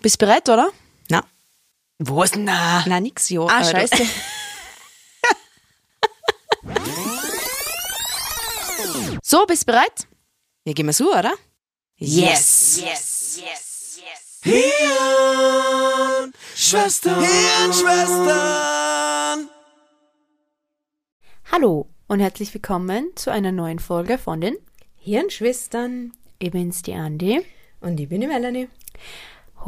Bist bereit, oder? Na. Was? Na. Na, nix, ja. Ah, du- scheiße. so, bist bereit? Ja, gehen wir so, oder? Yes. Hirn, Schwestern, Hirnschwestern. Hallo und herzlich willkommen zu einer neuen Folge von den Hirnschwestern. Ich bin's, die Andi. Und ich bin die Melanie.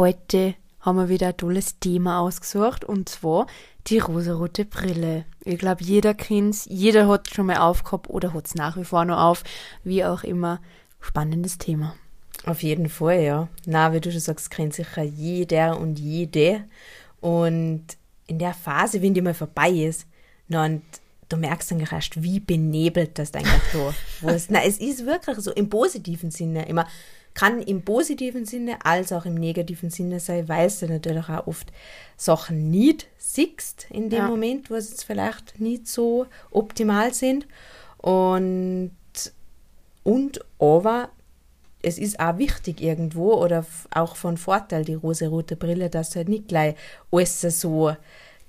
Heute haben wir wieder ein tolles Thema ausgesucht und zwar die rosarote Brille. Ich glaube, jeder kennt's, jeder hat schon mal aufgehabt oder hat's nach wie vor noch auf, wie auch immer. Spannendes Thema. Auf jeden Fall, ja. Na, wie du schon sagst, kennt sicher jeder und jede. Und in der Phase, wenn die mal vorbei ist, na, und du merkst eigentlich erst, wie benebelt das eigentlich da was. Na, es ist wirklich so im positiven Sinne immer. Kann im positiven Sinne als auch im negativen Sinne sein, weil du natürlich auch oft Sachen nicht siehst in dem Ja. Moment, wo es jetzt vielleicht nicht so optimal sind. Und, und aber es ist auch wichtig irgendwo oder auch von Vorteil, die rosarote Brille, dass du halt nicht gleich alles so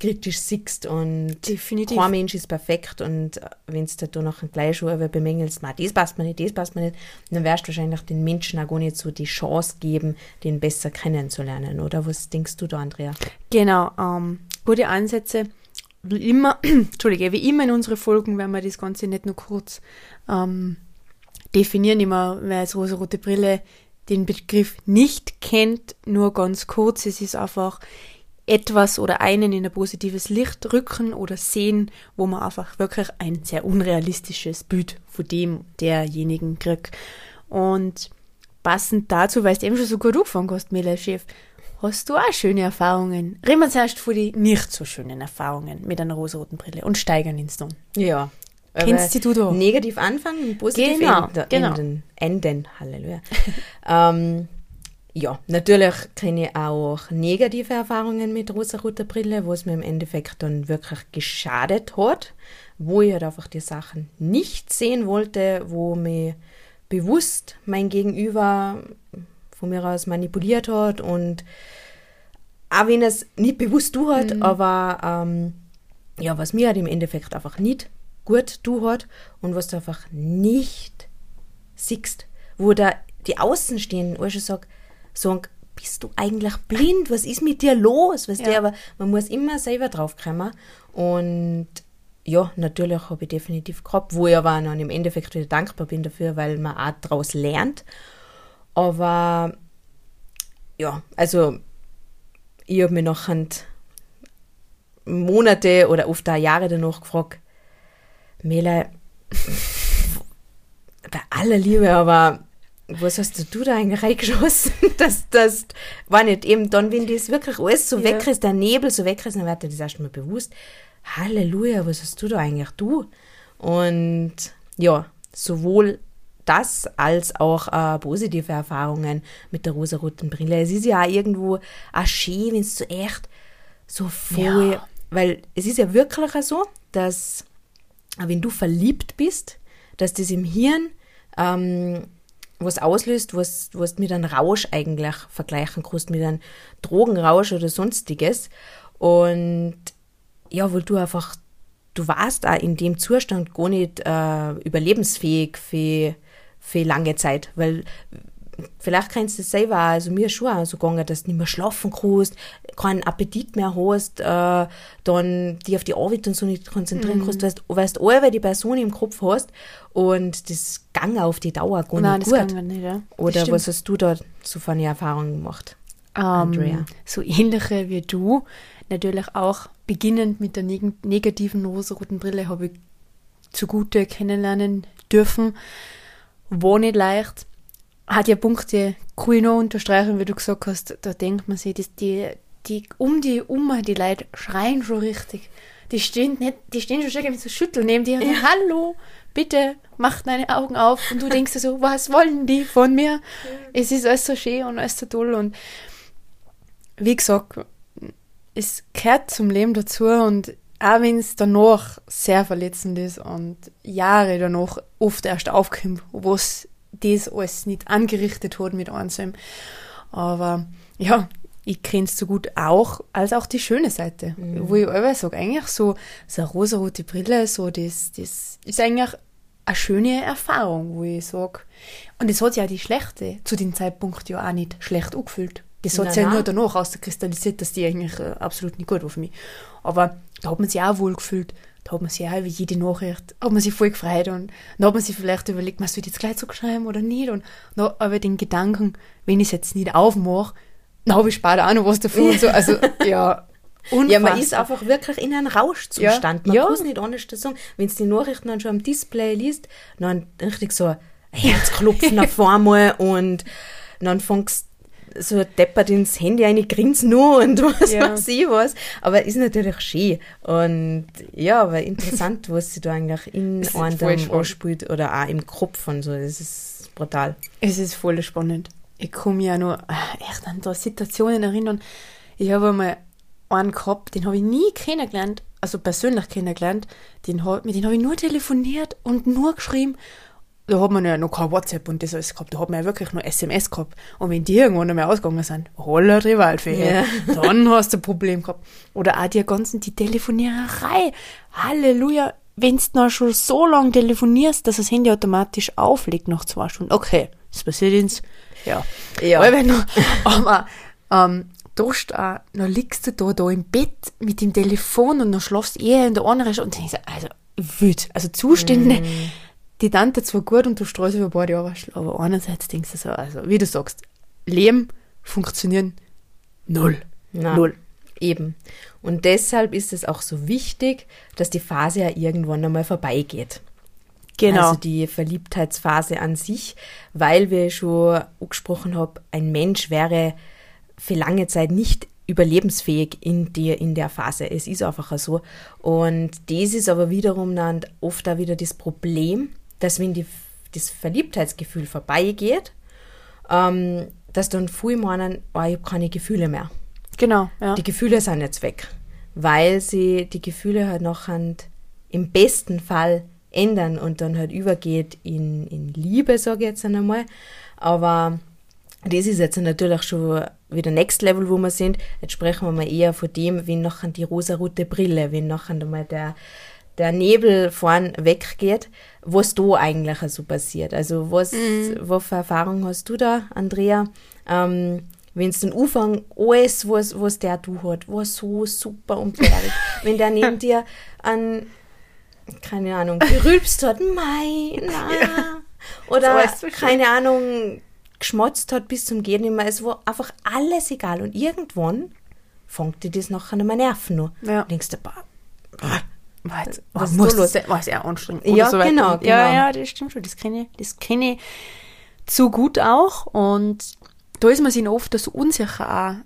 kritisch siehst und Definitiv. kein Mensch ist perfekt und wenn du da noch ein gleich bemängelst, "Ma, das passt mir nicht, das passt mir nicht, dann wirst du wahrscheinlich den Menschen auch gar nicht so die Chance geben, den besser kennenzulernen, oder? Was denkst du da, Andrea? Genau, ähm, gute Ansätze. Wie immer, Entschuldige, wie immer in unsere Folgen werden wir das Ganze nicht nur kurz ähm, definieren, immer, wer als rosarote Brille den Begriff nicht kennt, nur ganz kurz. Es ist einfach etwas oder einen in ein positives Licht rücken oder sehen, wo man einfach wirklich ein sehr unrealistisches Bild von dem derjenigen kriegt. Und passend dazu, weil du eben schon so gut angefangen hast, Mela Chef, hast du auch schöne Erfahrungen. Reden wir zuerst von den nicht so schönen Erfahrungen mit einer rosaroten Brille und steigern ins Ton. Ja. Kennst du da? Negativ anfangen, positiv Genau, enden, genau. enden, enden. Halleluja. ähm, ja, natürlich kenne ich auch negative Erfahrungen mit rosaroter Brille, wo es mir im Endeffekt dann wirklich geschadet hat, wo ich halt einfach die Sachen nicht sehen wollte, wo mir bewusst mein Gegenüber von mir aus manipuliert hat und auch wenn es nicht bewusst du hat, aber ähm, ja, was mir halt im Endeffekt einfach nicht gut du hat und was du einfach nicht siehst, wo da die Außenstehenden auch schon sagen, sagen, bist du eigentlich blind? Was ist mit dir los? Weißt du, Ja. aber man muss immer selber draufkommen und ja, natürlich habe ich definitiv gehabt, wo ich aber dann im Endeffekt wieder dankbar bin dafür, weil man auch daraus lernt. Aber ja, also ich habe mich nachher Monate oder oft auch Jahre danach gefragt, Mela, bei aller Liebe, aber was hast du da eigentlich reingeschossen? Das, das war nicht eben dann, wenn das wirklich alles so Ja. weg ist, der Nebel so weg ist, dann wird dir das erstmal bewusst. Halleluja, was hast du da eigentlich du? Und ja, sowohl das als auch äh, positive Erfahrungen mit der rosaroten Brille. Es ist ja auch irgendwo auch schön, wenn es so echt so voll, Ja. weil es ist ja wirklich auch so, dass wenn du verliebt bist, dass das im Hirn ähm, was auslöst, was, was mit einem Rausch eigentlich vergleichen kannst, mit einem Drogenrausch oder sonstiges. Und ja, weil du einfach, du warst auch in dem Zustand gar nicht äh, überlebensfähig für, für lange Zeit, weil vielleicht kennst du es selber also mir schon auch so gegangen, dass du nicht mehr schlafen kannst, keinen Appetit mehr hast, äh, dann die auf die Arbeit und so nicht konzentrieren kannst, weißt, weißt alle, weil die Person im Kopf hast und das gang auf die Dauer gar Nein, nicht das gut. nicht, ja. Oder was hast du da so für eine Erfahrung gemacht? Andrea. Ähm, so ähnliche wie du. Natürlich auch beginnend mit der neg negativen rosaroten Brille habe ich zugute kennenlernen dürfen. War nicht leicht. Hat ja Punkte, ich noch unterstreichen, wie du gesagt hast, da denkt man sich, dass die, die um die um die Leute schreien schon richtig. Die stehen nicht, die stehen schon irgendwie so schütteln neben dir und sagen, hallo, bitte mach deine Augen auf. Und du denkst dir so, was wollen die von mir? Es ist alles so schön und alles so toll und wie gesagt, es gehört zum Leben dazu und auch wenn es danach sehr verletzend ist und Jahre danach oft erst aufkommt, was das alles nicht angerichtet hat mit einzeln. Aber ja, ich kenne es so gut auch, als auch die schöne Seite. Mhm. Wo ich immer sage, eigentlich so, so eine rosarote Brille, so das, das ist eigentlich eine schöne Erfahrung, wo ich sage. Und es hat ja die schlechte zu dem Zeitpunkt ja auch nicht schlecht angefühlt. Das hat sich ja nur danach auskristallisiert, dass die eigentlich äh, absolut nicht gut war für mich. Aber da hat man sich auch wohl gefühlt. Da hat man sich auch wie jede Nachricht, hat man sich voll gefreut und dann hat man sich vielleicht überlegt, man soll jetzt gleich zurückschreiben oder nicht. Und dann aber den Gedanken, wenn ich es jetzt nicht aufmache, dann habe ich später auch noch was davon. Und so. Also, ja, Ja, man unfassbar. ist einfach wirklich in einem Rauschzustand. Ja, Man ja. kann es nicht anders sagen. Wenn du die Nachrichten dann schon am Display liest, dann richtig so ein Herzklopfen auf einmal und dann fängst so deppert ins Handy eine grinsen nur und was Ja. weiß ich was. Aber ist natürlich schön. Und ja, aber interessant, was sich da eigentlich in einem anspielt oder auch im Kopf und so. Das ist brutal. Es ist voll spannend. Ich mich ja nur äh, echt an da Situationen erinnern. Ich habe einmal einen gehabt, den habe ich nie kennengelernt, also persönlich kennengelernt. Den, mit dem habe ich nur telefoniert und nur geschrieben. Da hat man ja noch kein WhatsApp und das alles gehabt. Da hat man ja wirklich nur SMS gehabt. Und wenn die irgendwann einmal ausgegangen sind, holla die Waldfee, dann hast du ein Problem gehabt. Oder auch die ganzen, die Telefoniererei. Halleluja. Wenn du noch schon so lange telefonierst, dass das Handy automatisch auflegt nach zwei Stunden. Okay, das passiert ins, ja. Ja. Aber, wenn du, aber ähm, da steht auch, dann liegst du da, da im Bett mit dem Telefon und dann schlafst du eher in der anderen. Und so, also, wild. Also Zustände, die dann zwar gut und du streust über paar Jahre, aber einerseits denkst du so, also, wie du sagst, Leben funktionieren null. Na, Null. Eben. Und deshalb ist es auch so wichtig, dass die Phase ja irgendwann einmal vorbeigeht. Genau. Also die Verliebtheitsphase an sich, weil wir schon angesprochen haben, ein Mensch wäre für lange Zeit nicht überlebensfähig in der, in der Phase. Es ist einfach so. Und das ist aber wiederum dann oft auch wieder das Problem, dass wenn die, das Verliebtheitsgefühl vorbeigeht, ähm, dass dann viele meinen, oh, ich habe keine Gefühle mehr. genau, ja. Die Gefühle sind jetzt weg, weil sie die Gefühle halt noch im besten Fall ändern und dann halt übergeht in, in Liebe, sage ich jetzt einmal. Aber das ist jetzt natürlich schon wieder Next Level, wo wir sind. Jetzt sprechen wir mal eher von dem, wenn nachher die rosarote Brille, wenn nachher mal der, der Nebel vorn weggeht, was da eigentlich so passiert. Also was, was für Erfahrung hast du da, Andrea? Ähm, wenn es den Anfang alles, was, was der du hat, war so super und berg. wenn der neben dir an, keine Ahnung, gerülpst hat, mei, na. Oder, So keine Ahnung, geschmotzt hat bis zum Gehen immer. Es war einfach alles egal. Und irgendwann fängt dir das nachher nicht mehr nerven. Noch. Ja. Denkst du, boah, Was, was was ist muss das war sehr anstrengend. Ja, so weiter. genau, Ja, genau. ja, das stimmt schon. Das kenne ich, das kenne ich zu gut auch. Und da ist man sich oft so unsicher auch.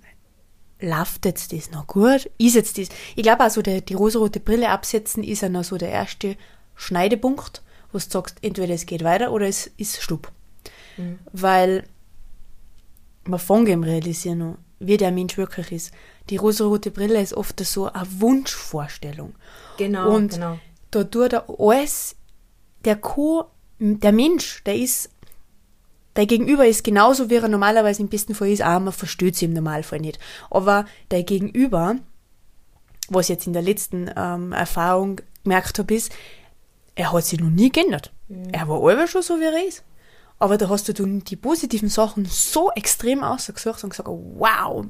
Läuft jetzt das noch gut? Ist jetzt das? Ich glaube auch so, der, die rosarote Brille absetzen ist ja noch so der erste Schneidepunkt, wo du sagst, entweder es geht weiter oder es ist Stub. Weil man fängt im realisieren, noch, wie der Mensch wirklich ist. Die rosarote Brille ist oft so eine Wunschvorstellung. Genau, Und genau. da tut er alles, der Co, der Mensch, der ist, der Gegenüber ist genauso, wie er normalerweise im besten Fall ist, aber man versteht sie im Normalfall nicht. Aber der Gegenüber, was ich jetzt in der letzten ähm, Erfahrung gemerkt habe, ist, er hat sich noch nie geändert. Er war immer schon so, wie er ist. Aber da hast du dann die positiven Sachen so extrem ausgesucht und gesagt, wow,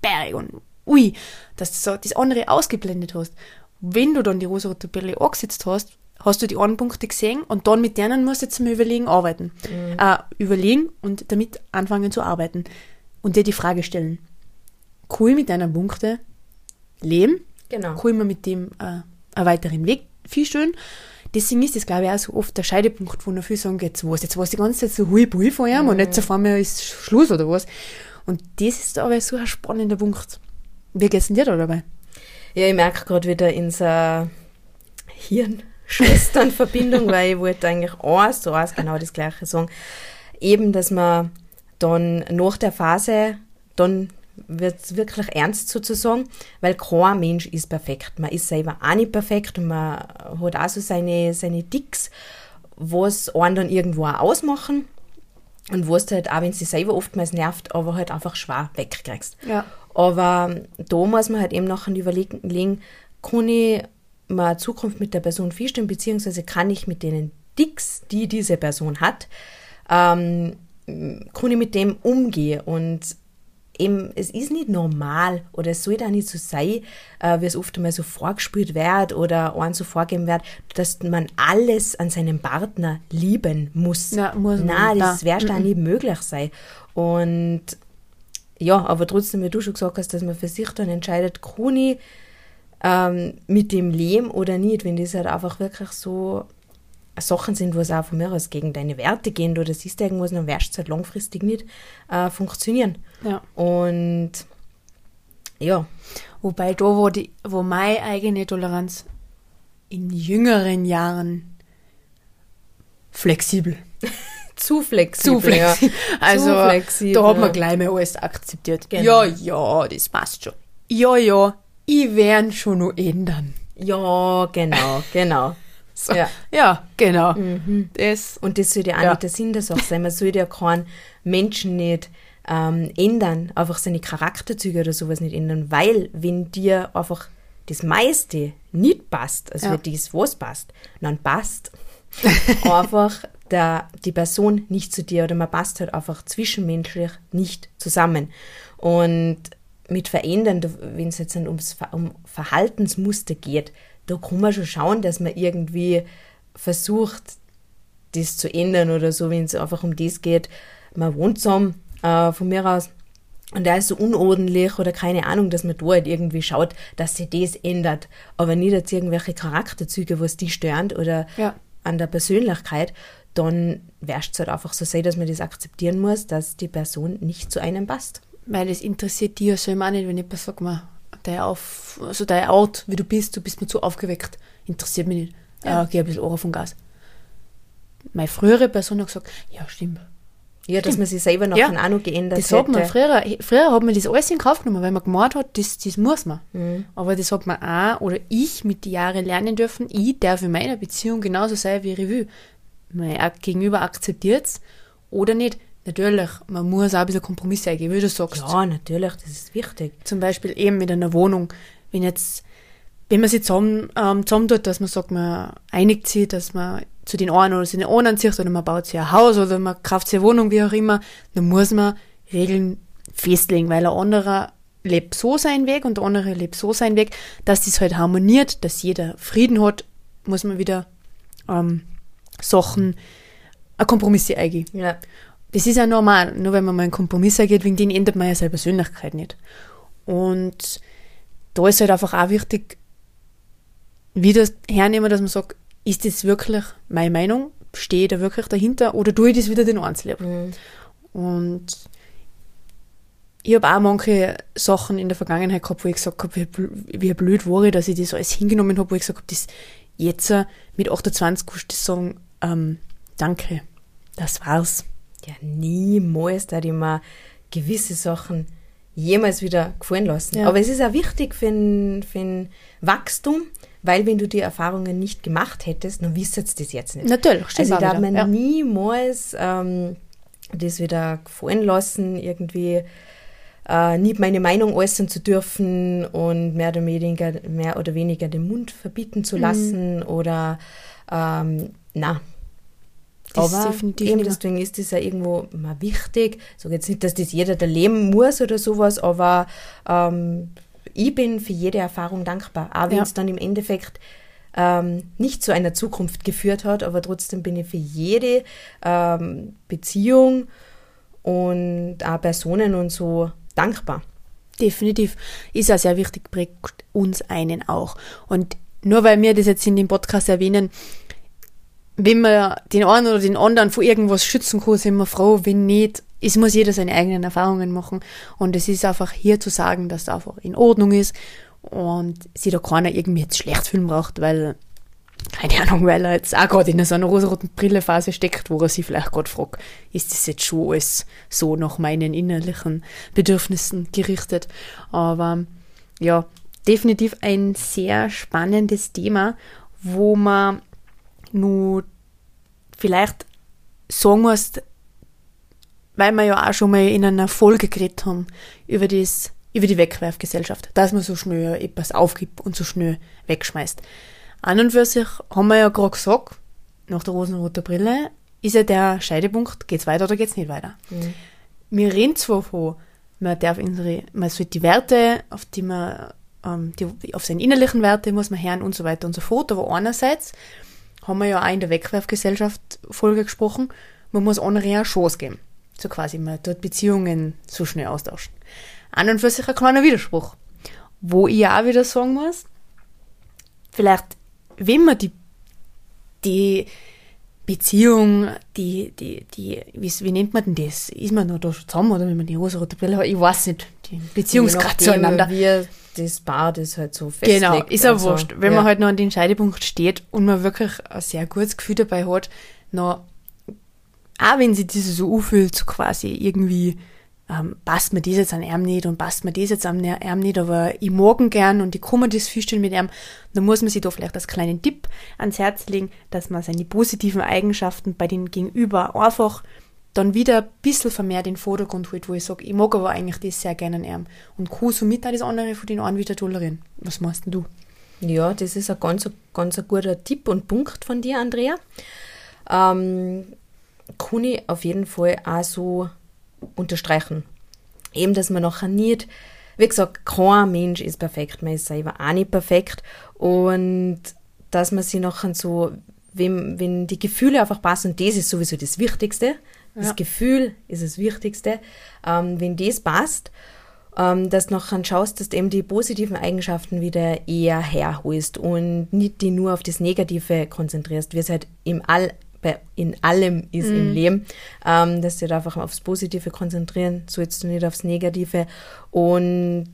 Berg und ui, dass du so das andere ausgeblendet hast. Wenn du dann die rosarote Brille angesetzt hast, hast du die anderen Punkte gesehen und dann mit denen musst du jetzt mal überlegen, arbeiten. Äh, überlegen und damit anfangen zu arbeiten. Und dir die Frage kann ich mit deinen Punkten leben? Genau. Kann ich mir mit dem äh, einen weiteren Weg viel schön? Deswegen ist das, glaube ich, auch so oft der Scheidepunkt, wo noch viele sagen, jetzt was, jetzt war es die ganze Zeit so hui bui von ihm und jetzt auf einmal ist Schluss oder was. Und das ist aber so ein spannender Punkt. Wie geht's denn dir da dabei? Ja, ich merke gerade wieder in so Hirn-Schwestern-Verbindung, weil ich wollte eigentlich eins zu eins genau das Gleiche sagen. Eben, dass man dann nach der Phase, dann wird es wirklich ernst sozusagen, weil kein Mensch ist perfekt. Man ist selber auch nicht perfekt und man hat auch so seine, seine Ticks, was einen dann irgendwo auch ausmachen. Und wo du halt auch, wenn es dich selber oftmals nervt, aber halt einfach schwer wegkriegst. Ja. Aber da muss man halt eben nachher überlegen, kann ich mal Zukunft mit der Person feststellen, beziehungsweise kann ich mit denen Dicks, die diese Person hat, ähm, kann ich mit dem umgehen und eben, es ist nicht normal oder es sollte auch nicht so sein, äh, wie es oft einmal so vorgespielt wird oder einem so vorgeben wird, dass man alles an seinem Partner lieben muss. Ja, muss man. Nein, das Ja. wird da nicht möglich sein. Und ja, aber trotzdem, wie du schon gesagt hast, dass man für sich dann entscheidet, kann ich ähm, mit dem leben oder nicht, wenn das halt einfach wirklich so Sachen sind, wo es auch von mir aus gegen deine Werte gehen oder siehst du irgendwas, dann wirst du halt langfristig nicht äh, funktionieren. Ja. Und ja, Wobei da, wo, die, wo meine eigene Toleranz in jüngeren Jahren flexibel. zu flexibel. Zu flexibel. Ja. Also, zu flexibel. da hat man gleich mal alles akzeptiert. Genau. Ja, ja, das passt schon. Ja, ja, ich werde schon noch ändern. Ja, genau, genau. So. Ja. Ja, genau. Das, Und das sollte ja auch nicht der Sinn der Sache sein. Man sollte ja keinen Menschen nicht ähm, ändern, einfach seine Charakterzüge oder sowas nicht ändern, weil wenn dir einfach das meiste nicht passt, also Ja. wenn das was passt, dann passt einfach der, die Person nicht zu dir oder man passt halt einfach zwischenmenschlich nicht zusammen. Und mit Verändern, wenn es jetzt dann ums um Verhaltensmuster geht, da kann man schon schauen, dass man irgendwie versucht, das zu ändern oder so, wenn es einfach um das geht. Man wohnt zusammen, äh, von mir aus, und der ist so unordentlich oder keine Ahnung, dass man da halt irgendwie schaut, dass sich das ändert. Aber nicht jetzt irgendwelche Charakterzüge, was die stören oder Ja. an der Persönlichkeit, dann wärst es halt einfach so sein, dass man das akzeptieren muss, dass die Person nicht zu einem passt. weil es interessiert dich ja selber auch nicht, wenn jemand sagt, man, dein auf, also dein Art, wie du bist, du bist mir zu aufgeweckt, interessiert mich nicht. Ja. Äh, geh ein bisschen Ohren vom Gas. Meine frühere Person hat gesagt, ja, stimmt. Ja, dass man sich selber nachher auch noch geändert Das hat man früher, früher hat man das alles in Kauf genommen, weil man gemeint hat, das, das muss man. Mhm. Aber das hat man auch, oder ich mit den Jahren lernen dürfen, ich darf in meiner Beziehung genauso sein, wie ich will. Mein Gegenüber akzeptiert es oder nicht. Natürlich, man muss auch ein bisschen Kompromisse eingehen, wie du sagst. Ja, natürlich, das ist wichtig. Zum Beispiel eben mit einer Wohnung. Wenn jetzt, wenn man sich zusammen, ähm, zusammentut, dass man sagt, man einigt sich, dass man zu den einen oder zu den anderen zieht, oder man baut sich ein Haus oder man kauft sich eine Wohnung, wie auch immer, dann muss man Regeln festlegen, weil ein anderer lebt so seinen Weg und der andere lebt so seinen Weg, dass das halt harmoniert, dass jeder Frieden hat, muss man wieder ähm, Sachen, ein Kompromisse eingehen. Ja. Das ist ja normal. Nur wenn man mal einen Kompromiss eingeht, wegen denen ändert man ja seine Persönlichkeit nicht. Und da ist halt einfach auch wichtig, wie das hernehmen, dass man sagt, ist das wirklich meine Meinung? Stehe ich da wirklich dahinter? Oder tue ich das wieder den Einzelnen? Und ich habe auch manche Sachen in der Vergangenheit gehabt, wo ich gesagt habe, wie blöd war ich, dass ich das alles hingenommen habe, wo ich gesagt habe, das jetzt äh, mit 28 kannst du sagen, ähm, danke, das war's. Ja, niemals da ich mir gewisse Sachen jemals wieder gefallen lassen. Ja. Aber es ist auch wichtig für ein, für ein Wachstum, weil wenn du die Erfahrungen nicht gemacht hättest, dann wüsstest du das jetzt nicht. Natürlich, stimmt Also ich darf mir ja. niemals ähm, das wieder gefallen lassen, irgendwie äh, nicht meine Meinung äußern zu dürfen und mehr oder weniger, mehr oder weniger den Mund verbieten Mhm. zu lassen oder ähm, na. Das Aber definitiv eben deswegen ist das ja irgendwo mal wichtig. Ich sage jetzt nicht, dass das jeder da leben muss oder sowas, aber ähm, ich bin für jede Erfahrung dankbar. Auch wenn Ja. es dann im Endeffekt ähm, nicht zu einer Zukunft geführt hat, aber trotzdem bin ich für jede ähm, Beziehung und auch Personen und so dankbar. Definitiv. Ist auch sehr wichtig, prägt uns einen auch. Und nur weil wir das jetzt in dem Podcast erwähnen, wenn man den einen oder den anderen vor irgendwas schützen kann, sind wir froh. Wenn nicht, es muss jeder seine eigenen Erfahrungen machen. Und es ist einfach hier zu sagen, dass es einfach in Ordnung ist und sich da keiner irgendwie jetzt schlecht fühlen braucht, weil, keine Ahnung, weil er jetzt auch gerade in so einer rosaroten Brillephase steckt, wo er sich vielleicht gerade fragt, ist das jetzt schon alles so nach meinen innerlichen Bedürfnissen gerichtet? Aber ja, definitiv ein sehr spannendes Thema, wo man nur vielleicht sagen muss, weil wir ja auch schon mal in einer Folge geredet haben über das, über die Wegwerfgesellschaft, dass man so schnell etwas aufgibt und so schnell wegschmeißt. An und für sich haben wir ja gerade gesagt, nach der rosenroten Brille, ist ja der Scheidepunkt, geht's weiter oder geht's nicht weiter. Mhm. Wir reden zwar von, man darf unsere, man sollte die Werte, auf die man, ähm, die, auf seine innerlichen Werte muss man hören und so weiter und so fort, aber einerseits haben wir ja auch in der Wegwerfgesellschaft Folge gesprochen, man muss andere eine Chance geben. So quasi, man dort Beziehungen so schnell austauschen. An und für sich ein kleiner Widerspruch. Wo ich auch wieder sagen muss, vielleicht, wenn man die, die Beziehung, die, die, die, wie, wie nennt man denn das? Ist man noch da schon zusammen oder wenn man die rosa-rote Brille hat? Ich weiß nicht. Die Beziehungsgrad zueinander. Wie das Paar das halt so festlegt. Genau, ist ja und so. wurscht. Wenn ja. man halt noch an den Scheidepunkt steht und man wirklich ein sehr gutes Gefühl dabei hat, noch, auch wenn sie diese so anfühlt, so quasi irgendwie, ähm, passt mir das jetzt an ihm nicht und passt mir das jetzt an ihm nicht, aber ich mag ihn gern und ich kann mir das vorstellen mit ihm, dann muss man sich da vielleicht als kleinen Tipp ans Herz legen, dass man seine positiven Eigenschaften bei den Gegenüber einfach dann wieder ein bisschen vermehrt in den Vordergrund holt, wo ich sage, ich mag aber eigentlich das sehr gerne an ihm und kann somit auch das andere von den einen wieder tolerieren. Was machst denn du? Ja, das ist ein ganz, ganz ein guter Tipp und Punkt von dir, Andrea. Ähm, kann ich auf jeden Fall auch so unterstreichen. Eben, dass man nachher nicht, wie gesagt, kein Mensch ist perfekt, man ist selber auch nicht perfekt und dass man sich nachher so, wenn, wenn die Gefühle einfach passen, das ist sowieso das Wichtigste. Das Ja. Gefühl ist das Wichtigste. Ähm, wenn das passt, ähm, dass du nachher schaust, dass du eben die positiven Eigenschaften wieder eher herholst und nicht die nur auf das Negative konzentrierst, wie es halt im All, bei, in allem ist im Leben, ähm, dass du dich einfach aufs Positive konzentrieren sollst du nicht aufs Negative und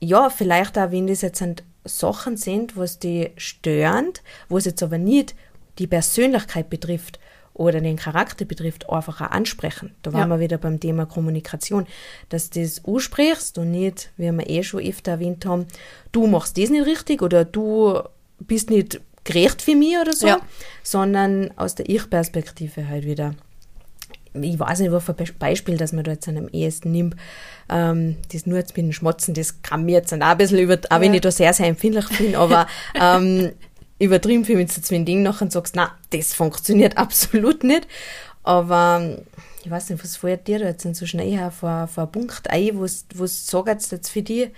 ja, vielleicht auch, wenn das jetzt sind Sachen sind, was die stören, wo es jetzt aber nicht die Persönlichkeit betrifft oder den Charakter betrifft, einfach auch ansprechen. Da waren Ja. wir wieder beim Thema Kommunikation, dass du das ansprichst und nicht, wie wir eh schon öfter erwähnt haben, du machst das nicht richtig oder du bist nicht gerecht für mich oder so, Ja. sondern aus der Ich-Perspektive halt wieder ich weiß nicht, was für ein Beispiel, dass man da jetzt am ehesten nimmt, ähm, das nur jetzt mit dem Schmotzen, das kann mir jetzt auch ein bisschen über, auch wenn ich da sehr, sehr empfindlich bin, aber ähm, übertrieben viel, wenn du zu einem Ding nachher sagst, na, das funktioniert absolut nicht. Aber ich weiß nicht, was fällt dir da jetzt so schnell vor, vor einen Punkt ein, wo du sagst jetzt für dich,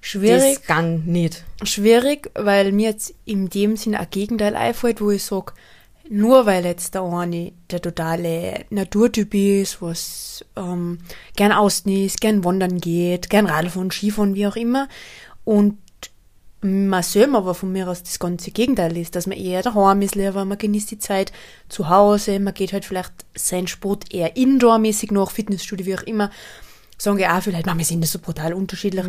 Schwierig. das gang nicht. schwierig, weil mir jetzt in dem Sinn ein Gegenteil einfällt, wo ich sage, nur weil jetzt der eine der totale Naturtyp ist, was ähm, gern ausnisst, gern wandern geht, gern Radfahren, Skifahren, wie auch immer, und man selber aber von mir aus das ganze Gegenteil ist, dass man eher daheim ist, lieber, man genießt die Zeit zu Hause, man geht halt vielleicht seinen Sport eher indoormäßig nach, Fitnessstudio, wie auch immer, sagen ja auch vielleicht, "Ma, wir sind das so brutal unterschiedlich,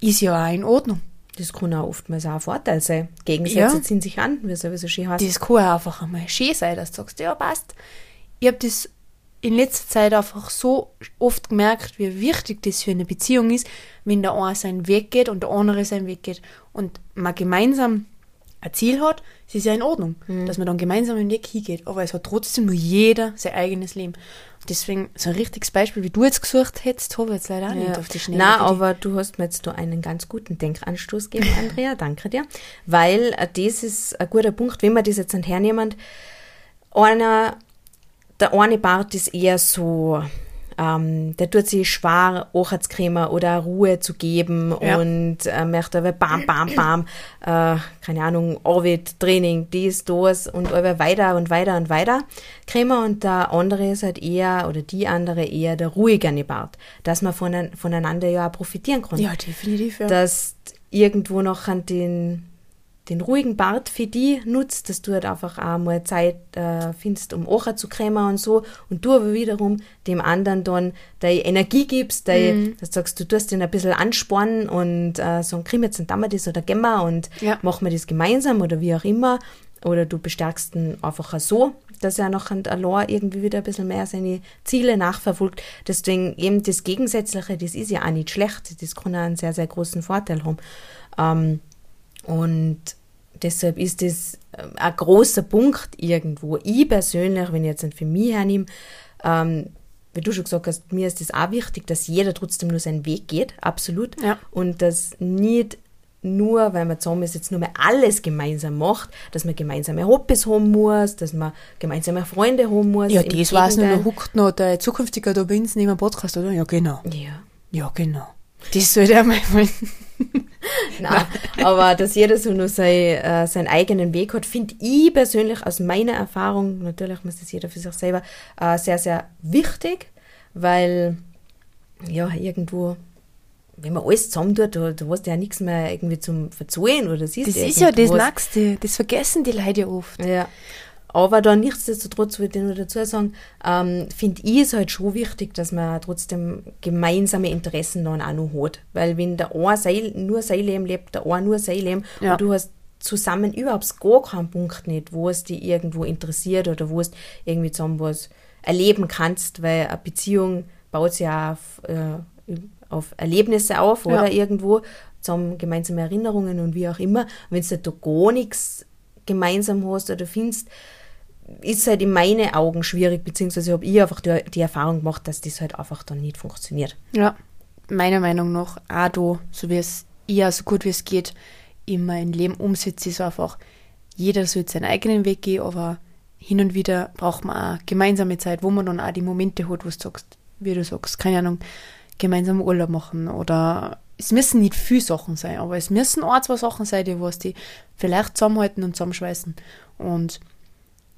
ist ja auch in Ordnung. Das kann auch oftmals auch ein Vorteil sein. Gegensätze Ja. ziehen sich an, wie es sowieso schön heißt. Das kann ja einfach einmal schön sein, dass du sagst, ja, passt. Ich habe das in letzter Zeit einfach so oft gemerkt, wie wichtig das für eine Beziehung ist, wenn der eine seinen Weg geht und der andere seinen Weg geht und man gemeinsam ein Ziel hat, es ist ja in Ordnung, dass man dann gemeinsam den Weg hingeht, aber es hat trotzdem nur jeder sein eigenes Leben. Deswegen, so ein richtiges Beispiel, wie du jetzt gesucht hättest, habe ich jetzt leider auch nicht auf die Schnelle. Nein, aber du hast mir jetzt da einen ganz guten Denkanstoß gegeben, Andrea. Danke dir. Weil äh, das ist ein guter Punkt, wenn wir das jetzt hernehmen. Einer, der eine Part ist eher so, ähm, der tut sich schwer, Ochtscreme oder Ruhe zu geben Ja. und äh, möchte aber bam, bam, bam, äh, keine Ahnung, Arbeit, Training, dies, das und aber weiter und weiter und weiter Creme und der andere ist halt eher, oder die andere eher der ruhigere Part, dass man von, voneinander ja auch profitieren kann ja, definitiv, ja. dass irgendwo noch an den, den ruhigen Bart für die nutzt, dass du halt einfach auch mal Zeit äh, findest, um Ocher zu cremen und so und du aber wiederum dem anderen dann deine Energie gibst, deine, dass du sagst, du tust den ein bisschen anspornen und äh, sagen, kriegen wir jetzt ein wir das oder gehen wir und Ja. machen wir das gemeinsam oder wie auch immer oder du bestärkst ihn einfach so, dass er noch allein irgendwie wieder ein bisschen mehr seine Ziele nachverfolgt. Deswegen eben das Gegensätzliche, das ist ja auch nicht schlecht. Das kann auch einen sehr, sehr großen Vorteil haben. Ähm, und deshalb ist das ähm, ein großer Punkt irgendwo. Ich persönlich, wenn ich jetzt nicht für mich hernehme, ähm, wie du schon gesagt hast, mir ist es auch wichtig, dass jeder trotzdem nur seinen Weg geht, absolut. Ja. Und dass nicht nur, weil man zusammen ist, jetzt nur mehr alles gemeinsam macht, dass man gemeinsame Hobbys haben muss, dass man gemeinsame Freunde haben muss. Ja, das weiß nur, Gegenteil. da huckt noch der zukünftige da bei uns neben dem Podcast, oder? Ja, genau. Ja. Ja, genau. Das soll der mal wollen. Nein, aber dass jeder so nur sein, äh, seinen eigenen Weg hat, finde ich persönlich aus meiner Erfahrung, natürlich muss das jeder für sich selber, äh, sehr, sehr wichtig, weil ja, irgendwo, wenn man alles zusammentut, da, da hast du ja nichts mehr irgendwie zum Verzeihen oder siehst Das ist ja das. Nächste. Das vergessen die Leute ja oft. Ja. Aber dann nichtsdestotrotz würde ich nur dazu sagen, ähm, finde ich es halt schon wichtig, dass man trotzdem gemeinsame Interessen dann auch noch hat. Weil wenn der eine sein, nur sein Leben lebt, der eine nur sein Leben Ja. und du hast zusammen überhaupt gar keinen Punkt nicht, wo es dich irgendwo interessiert oder wo es irgendwie zusammen was erleben kannst, weil eine Beziehung baut sich ja auf, äh, auf Erlebnisse auf Ja. oder irgendwo, zusammen gemeinsame Erinnerungen und wie auch immer. Und wenn du da gar nichts gemeinsam hast oder findest, ist halt in meinen Augen schwierig, beziehungsweise habe ich einfach die, die Erfahrung gemacht, dass das halt einfach dann nicht funktioniert. Ja, meiner Meinung nach auch da, so wie es eher so gut wie es geht, immer im Leben umsetzt, ist einfach, jeder soll seinen eigenen Weg gehen, aber hin und wieder braucht man auch gemeinsame Zeit, wo man dann auch die Momente hat, wo du sagst, wie du sagst, keine Ahnung, gemeinsam Urlaub machen oder es müssen nicht viele Sachen sein, aber es müssen auch zwei Sachen sein, die was die vielleicht zusammenhalten und zusammenschweißen. Und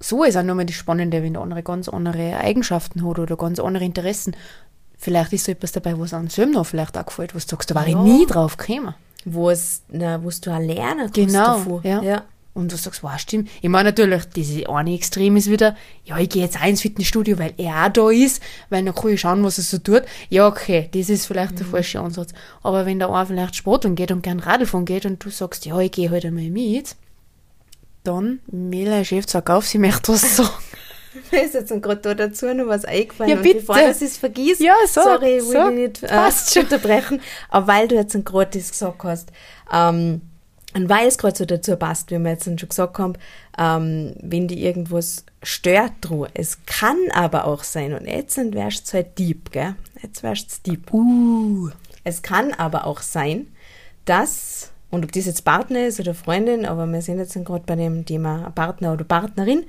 so ist auch nochmal das Spannende, wenn der andere ganz andere Eigenschaften hat oder ganz andere Interessen. Vielleicht ist so etwas dabei, was einem selber noch vielleicht auch gefällt, was du sagst, da war Ja. ich nie drauf gekommen. Wo es, na, wo du auch lernen kannst Genau, davon. ja. ja. Und du sagst, wow, stimmt. Ich meine natürlich, diese eine Extrem ist wieder, ja, ich gehe jetzt auch ins Fitnessstudio, weil er auch da ist, weil dann kann ich schauen, was er so tut. Ja, okay, das ist vielleicht der falsche Ansatz. Aber wenn der eine vielleicht Sporteln geht und gern Radfahren geht und du sagst, ja, ich gehe heute einmal mit, dann, Mela, Chef, sag auf, sie möchte was sagen. Mir ist jetzt gerade da dazu noch was eingefallen. Ja, und bitte. Bevor das es vergisst, Ja, sag, sorry, ich will sag. dich nicht äh, unterbrechen, aber weil du jetzt gerade das gesagt hast, ähm, und weil es gerade so dazu passt, wie wir jetzt schon gesagt haben, ähm, wenn die irgendwas stört, dran. es kann aber auch sein, und jetzt wärst du halt Dieb, gell? Jetzt wärst du Dieb. Uh. Es kann aber auch sein, dass, und ob das jetzt Partner ist oder Freundin, aber wir sind jetzt gerade bei dem Thema Partner oder Partnerin,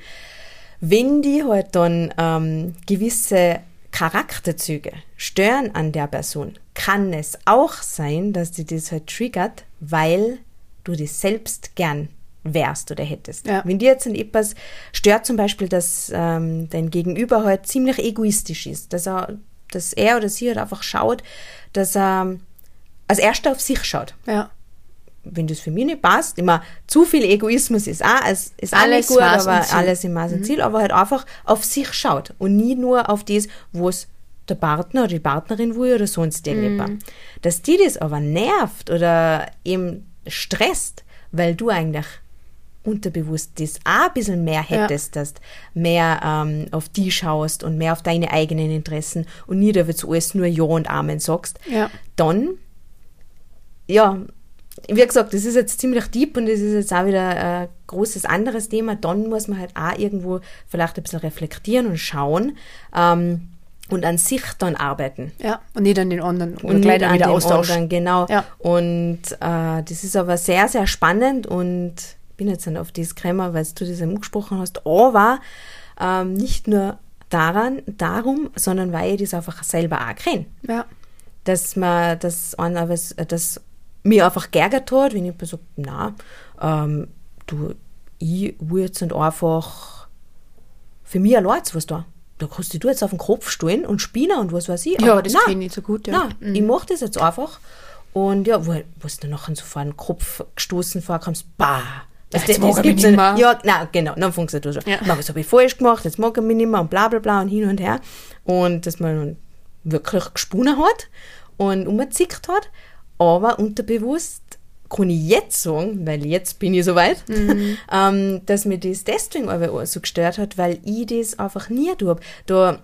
wenn die halt dann ähm, gewisse Charakterzüge stören an der Person, kann es auch sein, dass die das halt triggert, weil du das selbst gern wärst oder hättest. Ja. Wenn dir jetzt ein etwas stört, zum Beispiel, dass ähm, dein Gegenüber halt ziemlich egoistisch ist, dass er, dass er oder sie halt einfach schaut, dass er als erster auf sich schaut. Ja. Wenn das für mich nicht passt, immer zu viel Egoismus ist auch, ist, ist auch Alles nicht gut, Maß aber Ziel. alles im Maß und Ziel, aber halt einfach auf sich schaut und nie nur auf das, wo es der Partner oder die Partnerin will oder sonst irgendjemand. Mhm. Dass die das aber nervt oder eben stresst, weil du eigentlich unterbewusst das auch ein bisschen mehr Ja. hättest, dass du mehr ähm, auf die schaust und mehr auf deine eigenen Interessen und nie jetzt alles nur Ja und Amen sagst, Ja. dann, ja, wie gesagt, das ist jetzt ziemlich deep und das ist jetzt auch wieder ein großes anderes Thema. Dann muss man halt auch irgendwo vielleicht ein bisschen reflektieren und schauen ähm, und an sich dann arbeiten. Ja. Und nicht an den anderen. Oder Und gleich dann an wieder austauschen. anderen, genau. Ja. Und äh, das ist aber sehr, sehr spannend und ich bin jetzt dann auf das gekommen, weil du das eben angesprochen hast, aber ähm, nicht nur daran, darum, sondern weil ich das einfach selber auch kenne Ja. dass man das einer was, das mir einfach geärgert hat, wenn ich so, na, ähm, du, ich will jetzt nicht einfach für mich allein was da. Da kannst du jetzt auf den Kopf stehen und spielen und was weiß ich. Ja, Aber das kenne ich nicht so gut, ja. Nein, Mhm. ich mache das jetzt einfach. Und ja, wo, wo du dann nachher so vor den Kopf gestoßen vorkommst, bah. Weißt mag es er mich gibt's nicht mehr. Ja, nein, genau, dann funktioniert das schon. Ja. Ja. Was habe ich falsch gemacht, jetzt mag er mich nicht mehr und bla bla bla und hin und her. Und dass man wirklich gesponnen hat und umgezickt hat. Aber unterbewusst kann ich jetzt sagen, weil jetzt bin ich soweit, ähm, dass mir das deswegen aber so gestört hat, weil ich das einfach nie tue. Da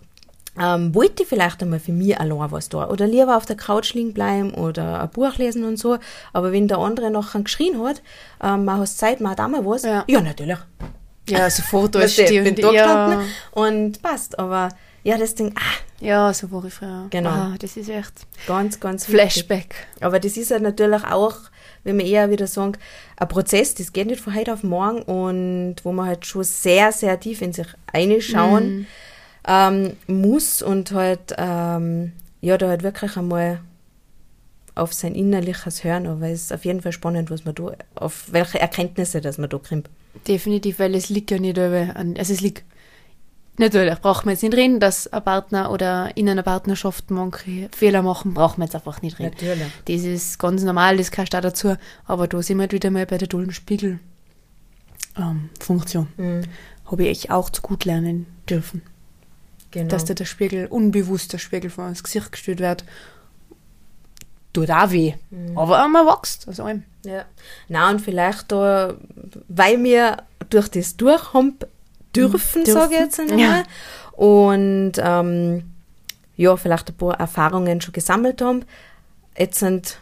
ähm, wollte ich vielleicht einmal für mich allein was da oder lieber auf der Couch liegen bleiben oder ein Buch lesen und so. Aber wenn der andere nachher geschrien hat, ähm, man hast Zeit, man hat auch mal was, Ja. ja natürlich. Ja, sofort da stehen. bin da ja. gestanden und passt. Aber Ja, das Ding, ah, Ja, so war ich früher. Genau. Ah, das ist echt ganz, ganz wichtig. Flashback. Aber das ist halt natürlich auch, wenn wir eher wieder sagen, ein Prozess, das geht nicht von heute auf morgen und wo man halt schon sehr, sehr tief in sich reinschauen ähm, muss und halt, ähm, ja, da halt wirklich einmal auf sein Innerliches hören, aber es ist auf jeden Fall spannend, was man da, auf welche Erkenntnisse, dass man da kommt. Definitiv, weil es liegt ja nicht über also es liegt, natürlich braucht man jetzt nicht reden, dass ein Partner oder in einer Partnerschaft manche Fehler machen, braucht man jetzt einfach nicht reden. Natürlich. Das ist ganz normal, das gehört auch dazu, aber da sind wir halt wieder mal bei der Dollenspiegel ähm, Funktion. Mhm. Habe ich auch zu gut lernen dürfen, Genau. dass dir der Spiegel, unbewusst der Spiegel vor das Gesicht gestellt wird, tut auch weh, aber man wächst aus allem. Ja. Na und vielleicht da, weil wir durch das durch haben dürfen, Dürfen. sage ich jetzt einmal. Ja. Und ähm, ja, vielleicht ein paar Erfahrungen schon gesammelt haben. Jetzt sind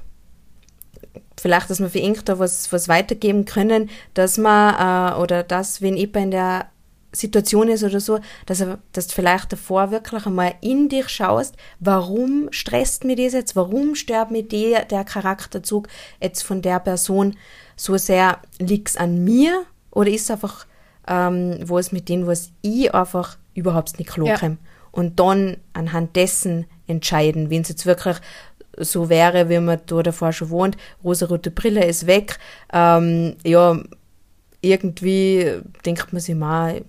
vielleicht, dass wir für da was, was weitergeben können, dass man, äh, oder dass, wenn jemand in der Situation ist oder so, dass, dass du vielleicht davor wirklich einmal in dich schaust, warum stresst mir das jetzt, warum stört mir der, der Charakterzug jetzt von der Person so sehr, liegt es an mir oder ist einfach ähm, was mit dem, was ich einfach überhaupt nicht klar Ja. Und dann anhand dessen entscheiden, wenn es jetzt wirklich so wäre, wie man da davor schon wohnt, rosarote Brille ist weg, ähm, ja, irgendwie denkt man sich mal,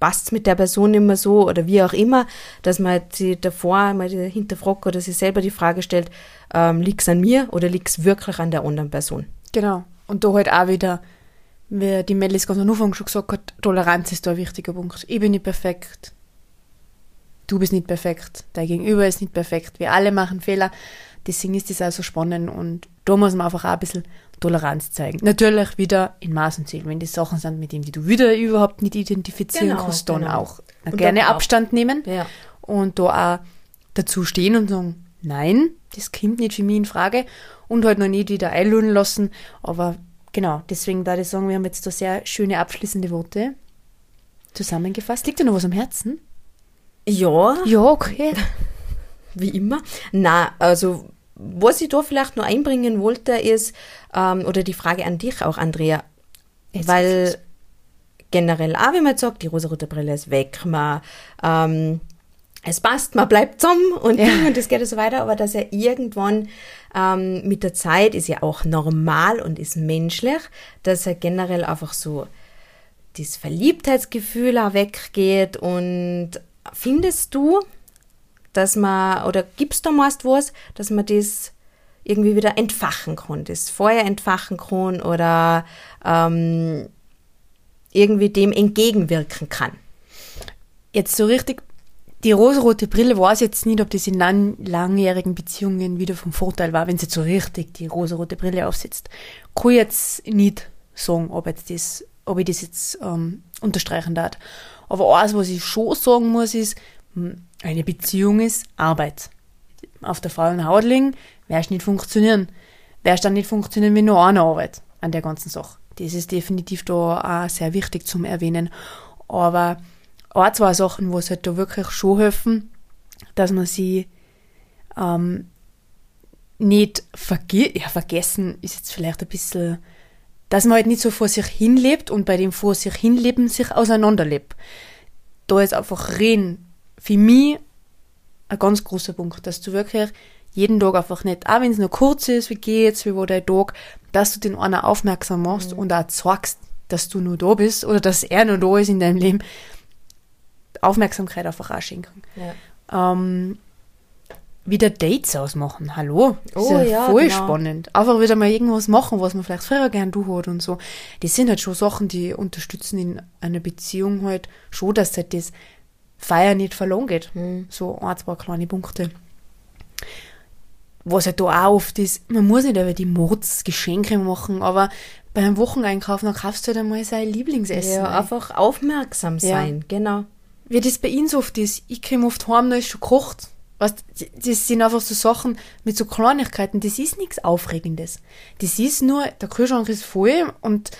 passt mit der Person immer so oder wie auch immer, dass man sie davor mal hinterfragt oder sich selber die Frage stellt, ähm, liegt es an mir oder liegt es wirklich an der anderen Person? Genau. Und da halt auch wieder, wie die Melis ganz am Anfang schon gesagt hat, Toleranz ist da ein wichtiger Punkt. Ich bin nicht perfekt. Du bist nicht perfekt. Dein Gegenüber ist nicht perfekt. Wir alle machen Fehler. Deswegen ist das auch so spannend und da muss man einfach auch ein bisschen Toleranz zeigen. Natürlich wieder in Maßen zählen. Wenn das Sachen sind, mit denen die du wieder überhaupt nicht identifizieren Genau, kannst, dann genau. auch Und gerne dann auch- Abstand nehmen Ja. und da auch dazu stehen und sagen, nein, das kommt nicht für mich in Frage und halt noch nicht wieder einluden lassen. Aber genau, deswegen da ich sagen, wir haben jetzt da sehr schöne abschließende Worte zusammengefasst. Liegt dir noch was am Herzen? Ja, Ja, okay. wie immer. Na, also was ich da vielleicht noch einbringen wollte, ist, ähm, oder die Frage an dich auch, Andrea, Jetzt weil generell auch, wie man jetzt sagt, die rosarote Brille ist weg, man, ähm, es passt, man bleibt zusammen und, Ja. und das geht so weiter, aber dass er irgendwann ähm, mit der Zeit ist ja auch normal und ist menschlich, dass er generell einfach so das Verliebtheitsgefühl auch weggeht und findest du, dass man, oder gibst du meist was, dass man das irgendwie wieder entfachen kann, das Feuer entfachen kann oder ähm, irgendwie dem entgegenwirken kann. Jetzt so richtig, die rosarote Brille weiß jetzt nicht, ob das in lang, langjährigen Beziehungen wieder vom Vorteil war, wenn sie jetzt so richtig die rosarote Brille aufsetzt. Kann ich jetzt nicht sagen, ob, jetzt das, ob ich das jetzt ähm, unterstreichen darf. Aber eins, was ich schon sagen muss, ist, hm, eine Beziehung ist Arbeit. Auf der faulen Haut liegen, wirst nicht funktionieren. Wirst dann nicht funktionieren, wenn nur einer arbeitet an der ganzen Sache. Das ist definitiv da auch sehr wichtig zum Erwähnen. Aber auch zwei Sachen, wo es halt da wirklich schon helfen, dass man sie ähm, nicht verge ja, vergessen ist jetzt vielleicht ein bisschen, dass man halt nicht so vor sich hinlebt und bei dem vor sich hinleben sich auseinanderlebt. Da ist einfach reden für mich ein ganz großer Punkt, dass du wirklich jeden Tag einfach nicht, auch wenn es nur kurz ist, wie geht's, wie war dein Tag, dass du den einer aufmerksam machst und auch sagst, dass du nur da bist oder dass er nur da ist in deinem Leben. Aufmerksamkeit einfach auch schenken. Ja. Ähm, wieder Dates ausmachen, hallo? Das Oh ist ja, ja, voll genau. spannend. Einfach wieder mal irgendwas machen, was man vielleicht früher gern du hat und so. Das sind halt schon Sachen, die unterstützen in einer Beziehung halt schon, dass halt das Feier nicht verloren geht. Mhm. So ein, zwei kleine Punkte. Was halt da auch oft ist, man muss nicht über die Mordsgeschenke machen, aber beim Wocheneinkauf, dann kaufst du halt einmal sein Lieblingsessen. Ja, ein. einfach aufmerksam sein, genau. Wie das bei ihnen so oft ist. Ich komme oft heim, da ist schon gekocht. Weißt, das sind einfach so Sachen mit so Kleinigkeiten. Das ist nichts Aufregendes. Das ist nur, der Kühlschrank ist voll und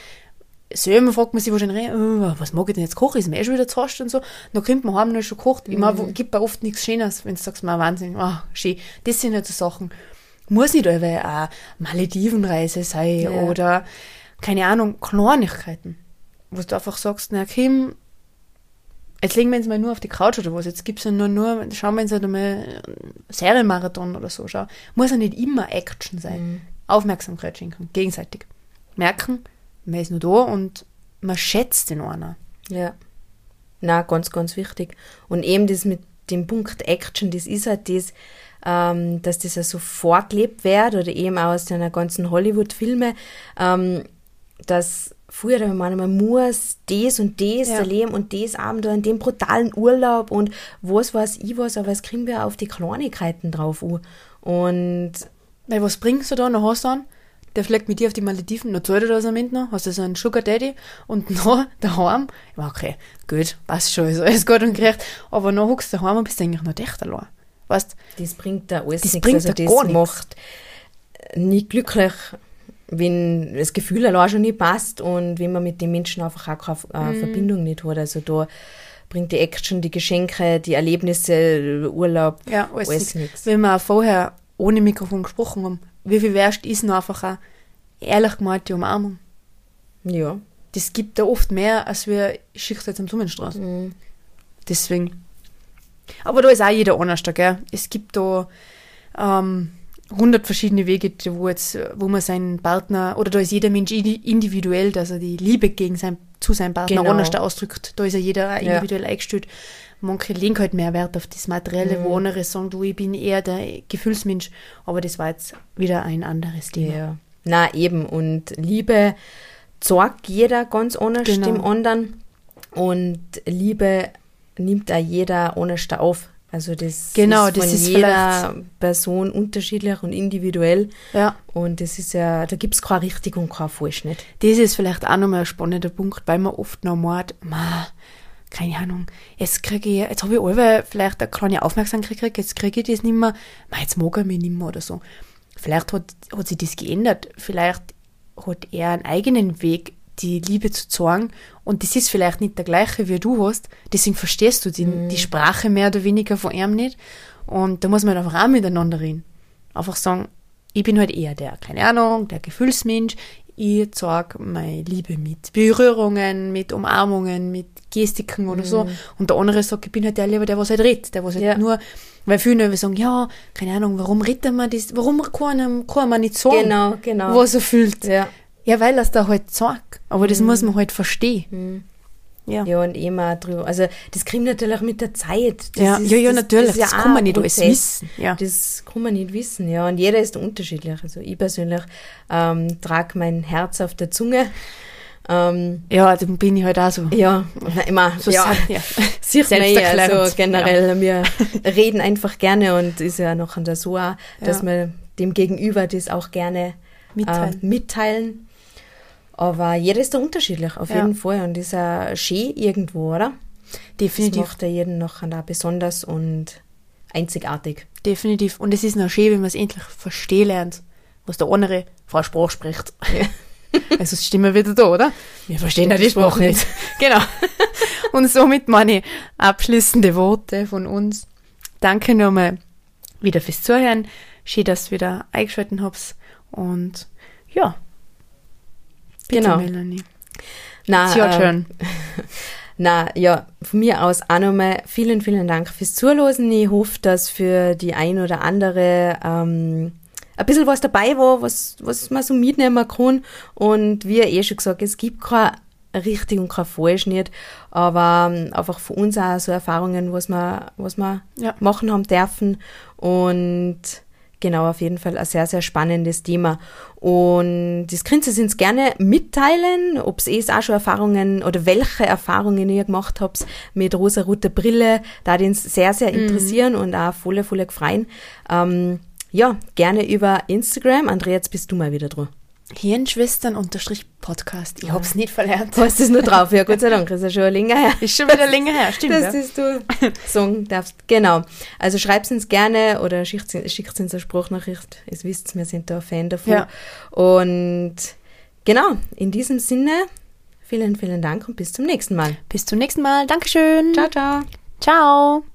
selber fragt man sich wahrscheinlich, oh, was mag ich denn jetzt kochen? Ist mir eh schon wieder zu und so. Dann kommt man heim und ist schon gekocht. Ich meine, gibt bei oft nichts Schönes, wenn du sagst, mal Wahnsinn, ah, schön. Das sind halt so Sachen. Muss nicht alle eine Maledivenreise sein Ja. oder, keine Ahnung, Kleinigkeiten. Wo du einfach sagst, na Kim, jetzt legen wir uns mal nur auf die Couch oder was, jetzt gibt's ja nur, nur, schauen wir uns halt mal einen Serienmarathon oder so, schau. Muss ja nicht immer Action sein. Aufmerksamkeit schenken, gegenseitig. Merken, man ist nur da und man schätzt den einer. Ja. Na, ganz, ganz wichtig. Und eben das mit dem Punkt Action, das ist halt das, ähm, dass das ja so vorgelebt wird oder eben auch aus den ganzen Hollywood-Filmen, ähm, dass früher, wenn man man muss das und das Ja. erleben und das Abenteuer in dem brutalen Urlaub und was weiß ich was, aber es kriegen wir auf die Kleinigkeiten drauf an. Und Weil was bringst du da? Noch hast du einen, der fliegt mit dir auf die Malediven, noch zahlt er das am Ende noch, hast du so einen Sugar Daddy und noch daheim, ja okay, gut, passt schon, ist alles gut und gerecht, aber noch huckst du daheim und bist eigentlich noch dicht allein. Weißt Das bringt da alles Das nichts. bringt also da das gar nichts. macht nicht glücklich, wenn das Gefühl allein schon nicht passt und wenn man mit den Menschen einfach auch keine äh, Mhm. Verbindung nicht hat. Also da bringt die Action, die Geschenke, die Erlebnisse, Urlaub, Ja, alles, alles nichts. Wenn wir vorher ohne Mikrofon gesprochen haben, wie viel wärst ist noch einfach eine ehrlich gemeinte Umarmung. Ja. Das gibt da oft mehr, als wir Schicht jetzt am Summenstraße. Mhm. Deswegen. Aber da ist auch jeder anders, gell? Es gibt da ähm, 100 verschiedene Wege, wo, jetzt, wo man seinen Partner, oder da ist jeder Mensch indi- individuell, dass er die Liebe gegen sein, zu seinem Partner Genau. anders ausdrückt. Da ist ja jeder auch Ja. individuell eingestellt. Manche legen halt mehr Wert auf das Materielle, Mhm. wo andere sagen, du, ich bin eher der Gefühlsmensch. Aber das war jetzt wieder ein anderes Thema. Ja. Na eben. Und Liebe zeigt jeder ganz anders Genau. dem anderen. Und Liebe nimmt auch jeder anders da auf. Also das Genau, ist das von ist jeder Person unterschiedlich und individuell. Ja. Und das ist ja, da gibt es keine richtig und kein falsch nicht. Das ist vielleicht auch nochmal ein spannender Punkt, weil man oft noch meint, ma, keine Ahnung, jetzt kriege ich, jetzt habe ich alle vielleicht eine kleine Aufmerksamkeit gekriegt, jetzt kriege ich das nicht mehr, ma, jetzt mag er mich nicht mehr oder so. Vielleicht hat, hat sich das geändert, vielleicht hat er einen eigenen Weg, die Liebe zu zeigen und das ist vielleicht nicht der gleiche, wie du hast, deswegen verstehst du die, die Sprache mehr oder weniger von ihm nicht und da muss man einfach auch miteinander reden. Einfach sagen, ich bin halt eher der, keine Ahnung, der Gefühlsmensch. Ich zeige meine Liebe mit Berührungen, mit Umarmungen, mit Gestiken oder so. Und der andere sagt, ich bin halt der lieber, der was halt redet, der was halt Ja. nur, weil viele sagen, ja, keine Ahnung, warum redet man das, warum kann, einem- kann man nicht sagen, Genau, genau. was er fühlt. Ja. Ja, weil er es da halt sagt. Aber das muss man halt verstehen. Ja. Ja, und immer drüber. Also, das kriegt natürlich mit der Zeit. Das Ja, ja, ja, natürlich. Das auch kann man nicht alles wissen. Ja. Das kann man nicht wissen, ja. Und jeder ist unterschiedlich. Also, ich persönlich ähm, trage mein Herz auf der Zunge. Ähm, Ja, dann bin ich halt auch so. ja, immer. So ja. ja. Sieht man eh, also generell, wir reden einfach gerne und ist ja noch an der so auch, dass Ja. wir dem Gegenüber das auch gerne Mitteilen. Äh, mitteilen. Aber jeder ist da unterschiedlich, auf Ja. jeden Fall. Und ist ja schön irgendwo, oder? Das Definitiv. macht ja jeden noch da besonders und einzigartig. Definitiv. Und es ist noch schön, wenn man es endlich verstehen lernt, was der andere Frau Sprache spricht. Also stimmen wir wieder da, oder? Wir verstehen ja die Sprache nicht. genau. Und somit meine abschließende Worte von uns. Danke nochmal wieder fürs Zuhören. Schön, dass ihr wieder eingeschaltet habt. Und ja. Bitte, Genau. Melanie. Na, It's your ähm, turn. Na ja, von mir aus auch nochmal vielen, vielen Dank fürs Zuhören. Ich hoffe, dass für die ein oder andere ähm, ein bisschen was dabei war, was, was man so mitnehmen kann. Und wie eh schon gesagt, es gibt kein richtig und kein falsch nicht, aber ähm, einfach für uns auch so Erfahrungen, was wir, was wir Ja. machen haben dürfen. Und genau, auf jeden Fall ein sehr, sehr spannendes Thema. Und das könnt ihr uns gerne mitteilen, ob ihr auch schon Erfahrungen oder welche Erfahrungen ihr gemacht habt mit rosa-roter Brille. Da hat uns sehr, sehr interessieren und auch voll, voll gefreien. Ähm, ja, gerne über Instagram. Andrea, jetzt bist du mal wieder dran. Hirnschwestern-Podcast. Ich hab's nicht verlernt. Du hast es nur drauf. Ja, Gott sei Dank, ist ja schon länger her. Ist schon wieder länger her, stimmt. dass ja. das du sagen darfst. Genau. Also schreibt uns gerne oder schickt schickt uns eine Sprachnachricht. Ihr wisst, wir sind da Fan davon. Ja. Und genau, in diesem Sinne, Vielen, vielen Dank und bis zum nächsten Mal. Bis zum nächsten Mal. Dankeschön. Ciao, ciao. Ciao.